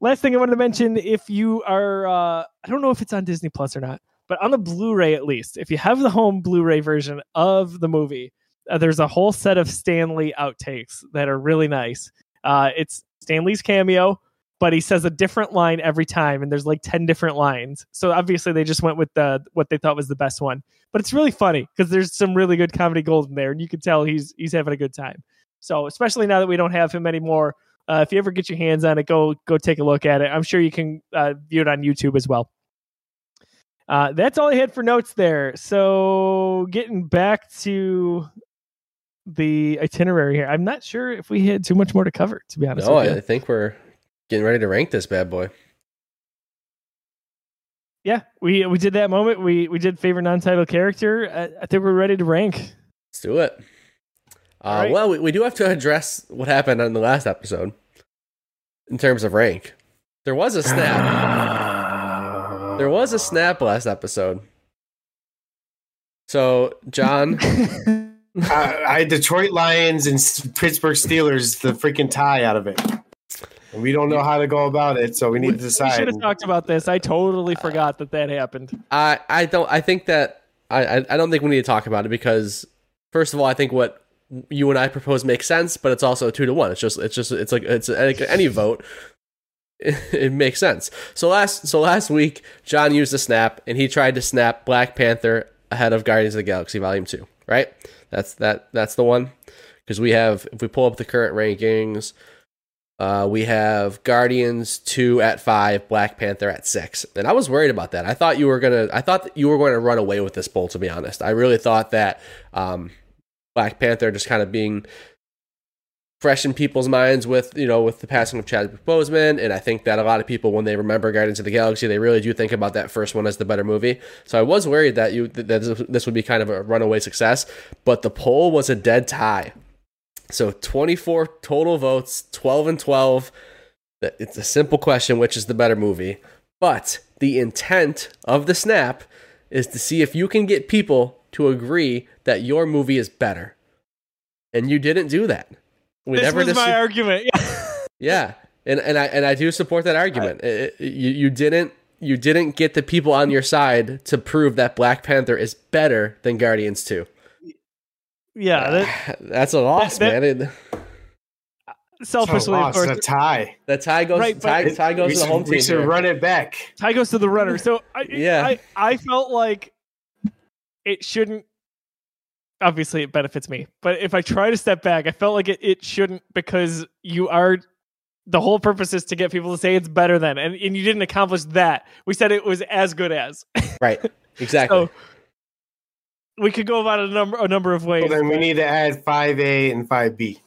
last thing I wanted to mention, if you are, uh, I don't know if it's on Disney Plus or not, but on the Blu-ray at least, if you have the home Blu-ray version of the movie, uh, there's a whole set of Stan Lee outtakes that are really nice. Uh, it's Stan Lee's cameo, but he says a different line every time, and there's like ten different lines. So obviously they just went with the what they thought was the best one. But it's really funny because there's some really good comedy gold in there, and you can tell he's he's having a good time. So especially now that we don't have him anymore, uh, if you ever get your hands on it, go go take a look at it. I'm sure you can uh, view it on YouTube as well. Uh, that's all I had for notes there. So getting back to the itinerary here, I'm not sure if we had too much more to cover. To be honest,
No,
with you.
I think we're getting ready to rank this bad boy.
yeah, we we did that moment. We we did favorite non-title character. I, I think we're ready to rank.
Let's do it. Uh,
All right.
Well, we, we do have to address what happened on the last episode in terms of rank. There was a snap. There was a snap last episode. So, John,
I, I had Detroit Lions and Pittsburgh Steelers the freaking tie out of it. And we don't know how to go about it, so we need to decide.
we should have talked about this. I totally forgot that that happened.
I I don't I think that I I I don't think we need to talk about it because first of all, I think what you and I propose makes sense, but it's also two to one. It's just it's just it's like it's like any vote. It, makes sense. So last so last week, John used a snap and he tried to snap Black Panther ahead of Guardians of the Galaxy Volume Two. Right? That's that that's the one because we have if we pull up the current rankings, Uh, we have Guardians two at five, Black Panther at six, and I was worried about that. I thought you were gonna, I thought you were going to run away with this poll. To be honest, I really thought that um, Black Panther just kind of being fresh in people's minds with you know with the passing of Chadwick Boseman, and I think that a lot of people when they remember Guardians of the Galaxy, they really do think about that first one as the better movie. So I was worried that you that this would be kind of a runaway success, but the poll was a dead tie. So 24 total votes, 12 and 12. It's a simple question which is the better movie. But the intent of the snap is to see if you can get people to agree that your movie is better. And you didn't do that. We
this
never
was
dis-
my argument.
yeah, and and I and I do support that argument. It- it- you you didn't you didn't get the people on your side to prove that Black Panther is better than Guardians Two.
Yeah, that,
That's a loss,
that-
man. It-
selfishly, of
It's a
course,
tie.
the tie goes
Right,
tie,
It-
tie goes to the
should-
home
We
team.
should
here.
run it back.
tie goes to the runner. So I,
Yeah.
I, I felt like it shouldn't. Obviously, it benefits me, but if I try to step back, I felt like it, it shouldn't because you are. The whole purpose is to get people to say it's better than, and, and you didn't accomplish that. We said it was as good as.
Right, exactly.
So we could go about a number a number of ways.
Well, then we need to add five A and five B.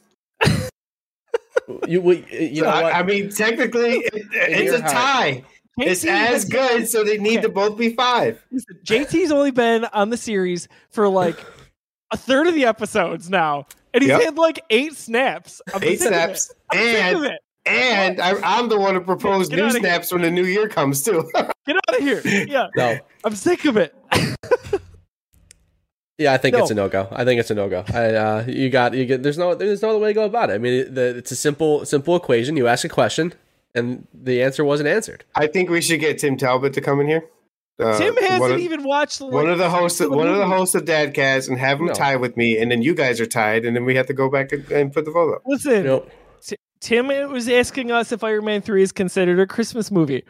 you we, you know
I,
what?
I mean, technically, it, it's a
heart.
tie. It's as good, so they need
Okay.
to both be five.
Listen, JT's only been on the series for like a third of the episodes now, and he's
Yep.
had like eight snaps. I'm
Eight
of
snaps,
it. I'm sick of
and and I, I'm the one who proposed
Get
new
outta here.
snaps when the new year comes too.
Get out of here. Yeah,
no,
I'm sick of it.
yeah, I think
No.
it's a no go. I think it's a no go. I uh, you got you get. There's no there's no other way to go about it. I mean, the, it's a simple simple equation. You ask a question, and the answer wasn't answered.
I think we should get Tim Talbot to come in here. Uh,
Tim hasn't
of,
even watched like,
one of the hosts.
of the
One of the hosts of Dadcast, and have him
No.
tie with me, and then you guys are tied, and then we have to go back and, and put the vote up.
Listen,
You know,
Tim was asking us if Iron Man three is considered a Christmas movie.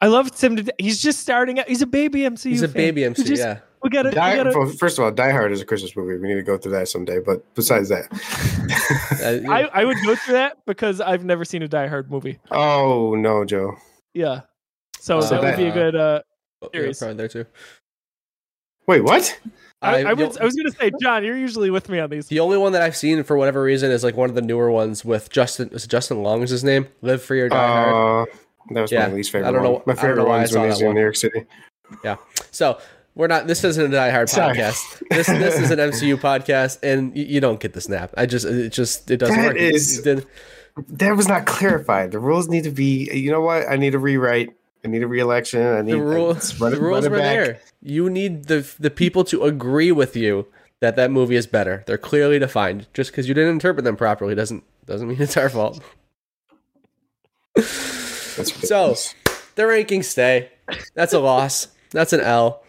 I love Tim. To, he's just starting out. He's a baby MCU.
he's a
fan.
baby
We
MC.
just-
yeah,
We gotta.
Die,
gotta
first of all, Die Hard is a Christmas movie. We need to go through that someday. But besides that,
Uh,
I, I would go through that because I've never seen a Die Hard movie.
oh no, Joe.
Yeah, so
Uh,
that would be a good. Uh,
yeah,
Serious.
probably there too.
Wait, what?
I, I,
the-
was, I was gonna say, John, you're usually with me on these.
The only one that I've seen for whatever reason is like one of the newer ones with Justin. Is Justin Long? Is his name? Live Free or Die Hard.
Uh, that was
Yeah,
my least favorite.
I don't know-
One. My favorite one is when
saw
he was
that
in. New York City. Yeah.
So we're not. This isn't a Die Hard
Sorry.
podcast. This this is an MCU podcast, and y- you don't get the snap. I just it just it doesn't
That
work.
Is- That was not clarified. The rules need to be. You know what? I need a rewrite. I need a re-election. I need
the rules
let's run
the rules were
back.
there. You need the the people to agree with you that that movie is better. They're clearly defined. Just because you didn't interpret them properly doesn't doesn't mean it's our fault. So the rankings stay. That's a loss. That's an L.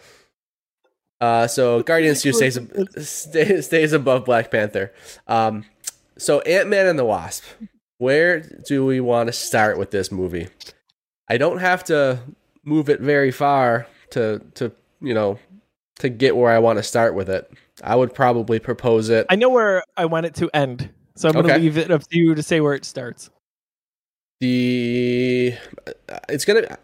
Uh, so Guardians Two stays stays, stays above Black Panther. Um, so Ant Man and the Wasp. Where do we want to start with this movie? I don't have to move it very far to to you know to get where I want to start with it. I would probably propose it.
I know where I want it to end, so I'm gonna
Okay.
leave it up to you to say where it starts.
the it's gonna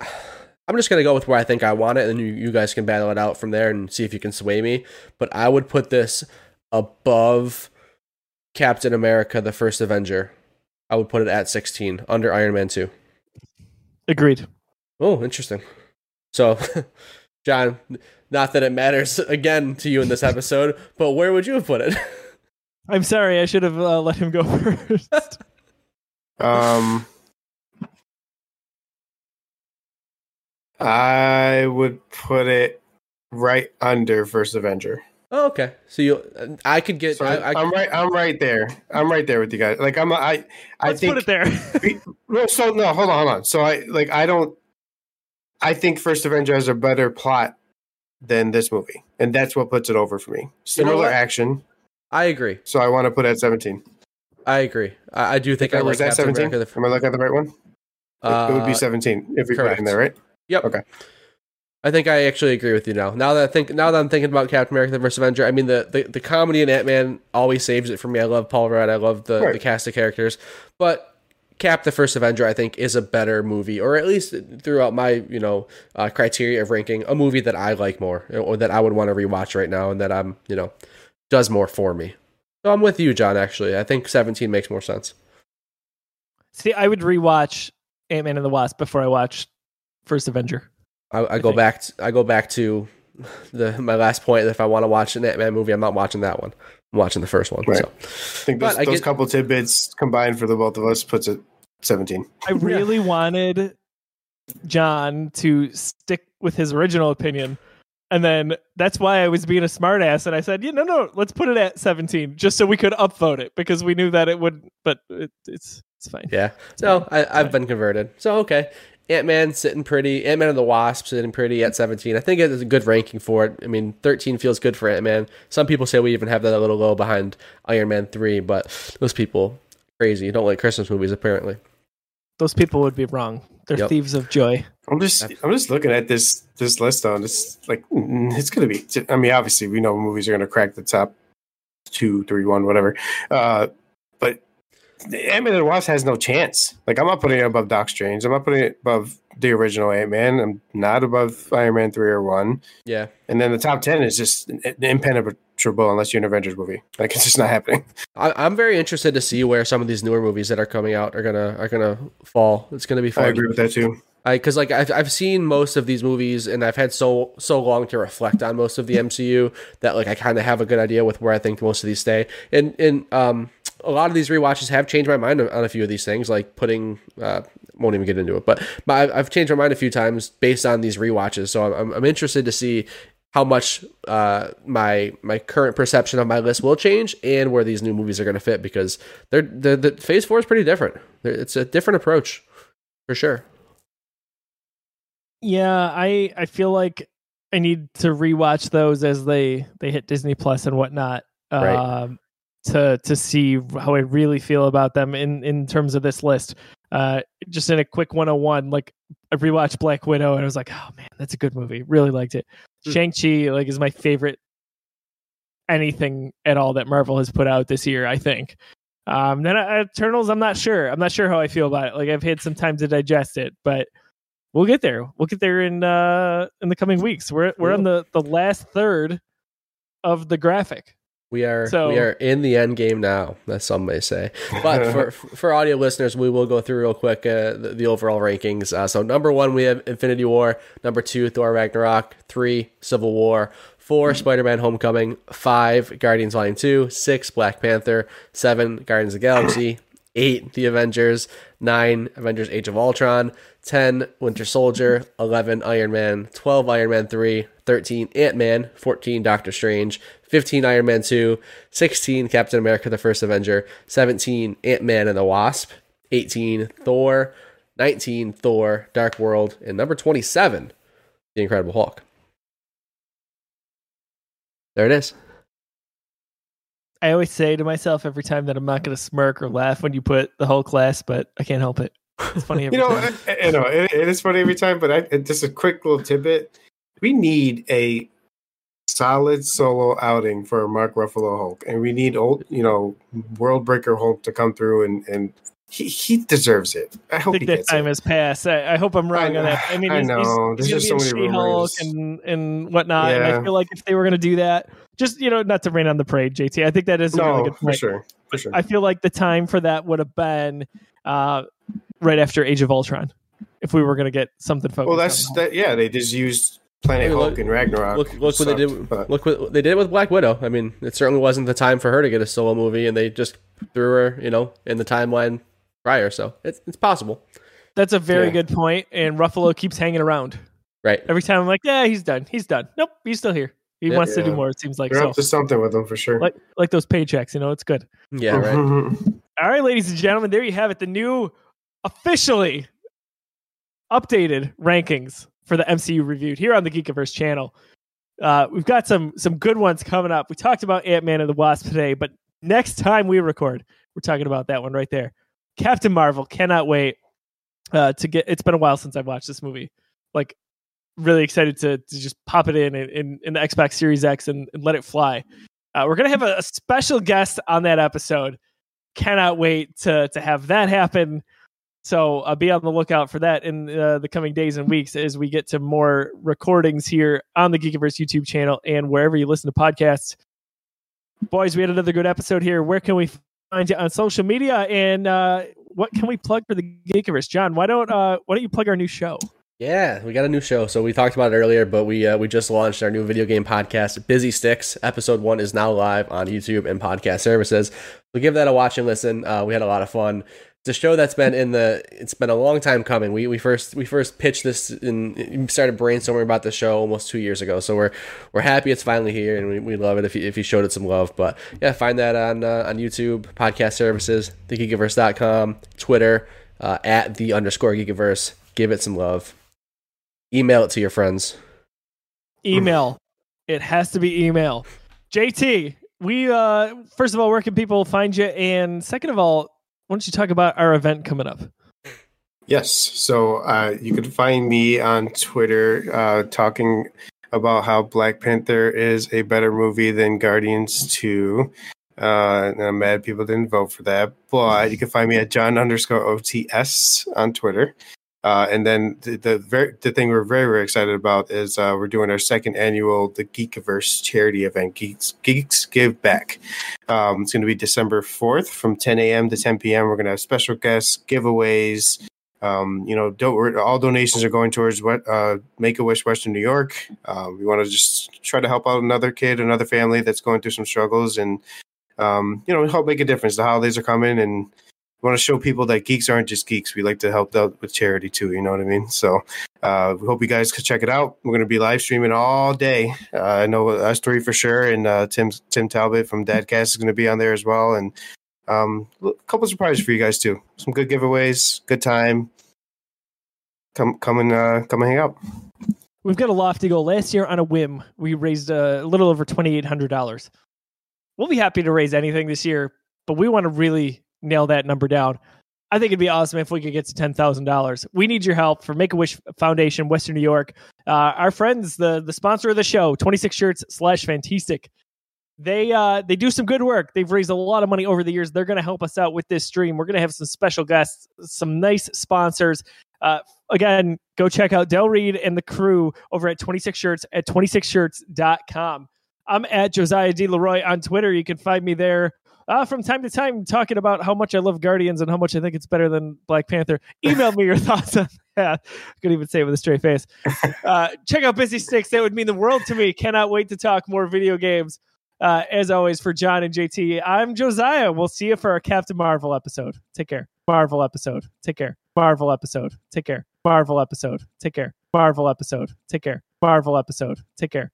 i'm just gonna go with where i think i want it and you, you guys can battle it out from there and see if you can sway me but i would put this above captain america the first avenger i would put it at 16 under iron man 2
Agreed.
oh interesting so john not that it matters again to you in this episode but where would you have put it
I'm sorry. I should have uh, let him go first.
Um, I would put it right under First Avenger.
oh, okay so you i could get
So
I,
I,
I,
am right. I'm right there. I'm right there with you guys. Like I'm. I. I
Let's
think.
put it there.
No, so no, hold on, hold on. So I like. I don't. I think First Avenger has a better plot than this movie, and that's what puts it over for me. Similar
what?
action,
I agree
so I want to put it at 17.
i agree i, I do think i
Okay,
like
was that 17?
america
Am I looking at the right one? It- it would be
Uh,
17 if we put it
correct.
in there, right?
Yep.
Okay.
I think I actually agree with you now. Now that I think, now that I'm thinking about Captain America: The First Avenger, I mean the the, the comedy in Ant Man always saves it for me. I love Paul Rudd. I love the,
Right.
the cast of characters, but Cap: The First Avenger, I think, is a better movie, or at least throughout my you know uh, criteria of ranking, a movie that I like more, or that I would want to rewatch right now, and that I'm you know does more for me. So I'm with you, John. Actually, I think 17 makes more sense.
See, I would rewatch Ant Man and the Wasp before I watch First Avenger.
I, I go
think.
back. To, I go back to the my last point. If I want to watch an Ant Man movie, I'm not watching that one. I'm watching the first one.
Right.
So
I think those,
But I
those
get-
couple tidbits combined for the both of us puts it 17.
I really wanted John to stick with his original opinion. And then that's why I was being a smartass, and I said, "Yeah, no, no, let's put it at 17, just so we could upvote it because we knew that it would." But it, it's it's fine.
yeah. So I, I've been converted. So okay. Ant Man sitting pretty. Ant Man and the Wasp sitting pretty at 17. I think it is a good ranking for it. I mean, 13 feels good for Ant Man. Some people say we even have that a little low behind Iron Man 3, but those people crazy. Don't like Christmas movies apparently.
Those people would be wrong. They're
Yep.
thieves of joy.
I'm just I'm just looking at this this list on this like mm, it's gonna be I mean obviously we know movies are gonna crack the top two, three, one, whatever. Uh but Ant Man and the Wasp has no chance. Like I'm not putting it above Doc Strange. I'm not putting it above the original Ant Man. I'm not above Iron Man three or one.
Yeah.
And then the top ten is just impenetrable unless you're an Avengers movie. Like it's just not happening.
I, I'm very interested to see where some of these newer movies that are coming out are gonna are gonna fall. It's gonna be fun.
I agree with that too.
I because like I've I've seen most of these movies and I've had so so long to reflect on most of the MCU that like I kind of have a good idea with where I think most of these stay. And and um a lot of these rewatches have changed my mind on, a few of these things, like putting uh won't even get into it, but but I've, changed my mind a few times based on these rewatches. So I'm I'm, interested to see how much uh, my my current perception of my list will change and where these new movies are going to fit because they're, the the Phase Four is pretty different. It's a different approach for sure.
Yeah, I I feel like I need to rewatch those as they they hit Disney Plus and whatnot.
Right.
Um, to to see how I really feel about them in in terms of this list. Uh, just in a quick 101, like I rewatched Black Widow and I was like, oh man, that's a good movie. Really liked it.
Hmm.
Shang Chi like is my favorite anything at all that Marvel has put out this year. I think. Um, then uh, Eternals, I'm not sure. I'm not sure how I feel about it. Like I've had some time to digest it, but we'll get there. We'll get there in uh in the coming weeks. We're we're on the the last third of the graphic.
We are
So-
we are in the end game now, as some may say. But for for audio listeners, we will go through real quick uh, the, the overall rankings. Uh, so number one, we have Infinity War. Number two, Thor Ragnarok. Three, Civil War. Four, Spider Man Homecoming. Five, Guardians Volume Two. Six, Black Panther. Seven, Guardians of the Galaxy. Eight, The Avengers. Nine, Avengers: Age of Ultron. Ten, Winter Soldier. Eleven, Iron Man. Twelve, Iron Man Three. Thirteen, Ant Man. Fourteen, Doctor Strange. 15 Iron Man 2, 16 Captain America the First Avenger, 17 Ant-Man and the Wasp, 18 Thor, 19 Thor Dark World, and number 27 The Incredible Hulk. There it is.
I always say to myself every time that I'm not going to smirk or laugh when you put the whole class, but I can't help it. It's funny every
You know,
time.
I, I know it, it is funny every time, but I, just a quick little tidbit. We need a solid solo outing for Mark Ruffalo Hulk, and we need old, you know, world breaker Hulk to come through and and he, he deserves it. I
I
hope he
think that time
it.
has passed. I, I hope I'm wrong
I
on that. I mean,
I
he's, he's-
know.
he's,
There's
going
just so many rumors.
and and whatnot. And I feel like if they were going to do that, just you know, not to rain on the parade, JT. I think that is a
No,
really good
for sure, for sure.
I feel like the time for that would have been uh, right after Age of Ultron, if we were going to get something focused.
well, that's that. Yeah, they just used Planet
Hey, look-
Hulk and Ragnarok.
Look, look what they did.
but-
Look what they did with Black Widow. I mean, it certainly wasn't the time for her to get a solo movie, and they just threw her, you know, in the timeline prior. So it's it's possible,
That's a very
Yeah.
good point, and Ruffalo keeps hanging around.
right?
Every time I'm like, yeah, he's done. He's done. Nope, he's still here. He
Yeah.
wants to do more. It seems like
They're
so.
up to something with them for sure.
Like like those paychecks, you know, it's good.
Yeah, right.
All right, ladies and gentlemen, there you have it. The new officially updated rankings for the MCU reviewed here on the Geekiverse channel. Uh, we've got some some good ones coming up. We talked about Ant Man and the Wasp today, but next time we record, we're talking about that one right there. Captain Marvel. Cannot wait uh, to get. It's been a while since I've watched this movie. Like, really excited to to just pop it in in, in the Xbox Series X and, and let it fly. Uh, we're gonna have a, a special guest on that episode. Cannot wait to to have that happen. So uh, be on the lookout for that in uh, the coming days and weeks as we get to more recordings here on the Geekiverse YouTube channel and wherever you listen to podcasts. Boys, we had another good episode here. Where can we find you on social media and uh, what can we plug for the Geekiverse? John, why don't uh, why don't you plug our new show?
Yeah, we got a new show. So we talked about it earlier, but we uh, we just launched our new video game podcast, Busy Sticks. Episode one is now live on YouTube and podcast services. So give that a watch and listen. Uh, we had a lot of fun. It's a show that's been in the. It's been a long time coming. We we first we first pitched this and started brainstorming about the show almost two years ago. So we're we're happy it's finally here, and we, we love it if you, if you showed it some love. But yeah, find that on uh, on YouTube, podcast services, thegeekiverse.com, Twitter uh, at the underscore geekiverse. Give it some love. Email it to your friends.
Email. it has to be email. JT, we uh first of all, where can people find you? And second of all, why don't you talk about our event coming up?
Yes. So uh, you can find me on Twitter uh, talking about how Black Panther is a better movie than Guardians 2. Uh, I'm mad people didn't vote for that. But you can find me at John underscore OTS on Twitter. Uh, and then the the, very, the thing we're very very excited about is uh, we're doing our second annual the Geekiverse charity event, Geeks Geeks Give Back. Um, it's going to be December fourth from 10 a.m. to 10 p.m. We're going to have special guests, giveaways. Um, you know, don't, all donations are going towards what uh, Make a Wish Western New York. Um, we want to just try to help out another kid, another family that's going through some struggles, and um, you know, help make a difference. The holidays are coming, and we want to show people that geeks aren't just geeks. We like to help out with charity too. You know what I mean? So uh, we hope you guys can check it out. We're going to be live streaming all day. Uh, I know us three for sure, and uh, Tim Tim Talbot from Dadcast is going to be on there as well, and um, a couple surprises for you guys too. Some good giveaways, good time. Come come and uh, come and hang out.
We've got a lofty goal. Last year, on a whim, we raised a little over twenty eight hundred dollars. We'll be happy to raise anything this year, but we want to really nail that number down. I think it'd be awesome if we could get to ten thousand dollars. We need your help for Make a Wish Foundation, Western New York. Uh, our friends, the the sponsor of the show, Twenty Six Shirts slash Fantastic. They uh, they do some good work. They've raised a lot of money over the years. They're going to help us out with this stream. We're going to have some special guests, some nice sponsors. Uh, again, go check out Del Reed and the crew over at 26 Shirts at 26shirts.com. I'm at Josiah D. Leroy on Twitter. You can find me there uh, from time to time talking about how much I love Guardians and how much I think it's better than Black Panther. Email me your thoughts on that. I couldn't even say it with a straight face. Uh, check out Busy Sticks. That would mean the world to me. Cannot wait to talk more video games. Uh, as always, for John and JT, I'm Josiah. We'll see you for our Captain Marvel episode. Take care. Marvel episode. Take care. Marvel episode. Take care. Marvel episode. Take care. Marvel episode. Take care. Marvel episode. Take care.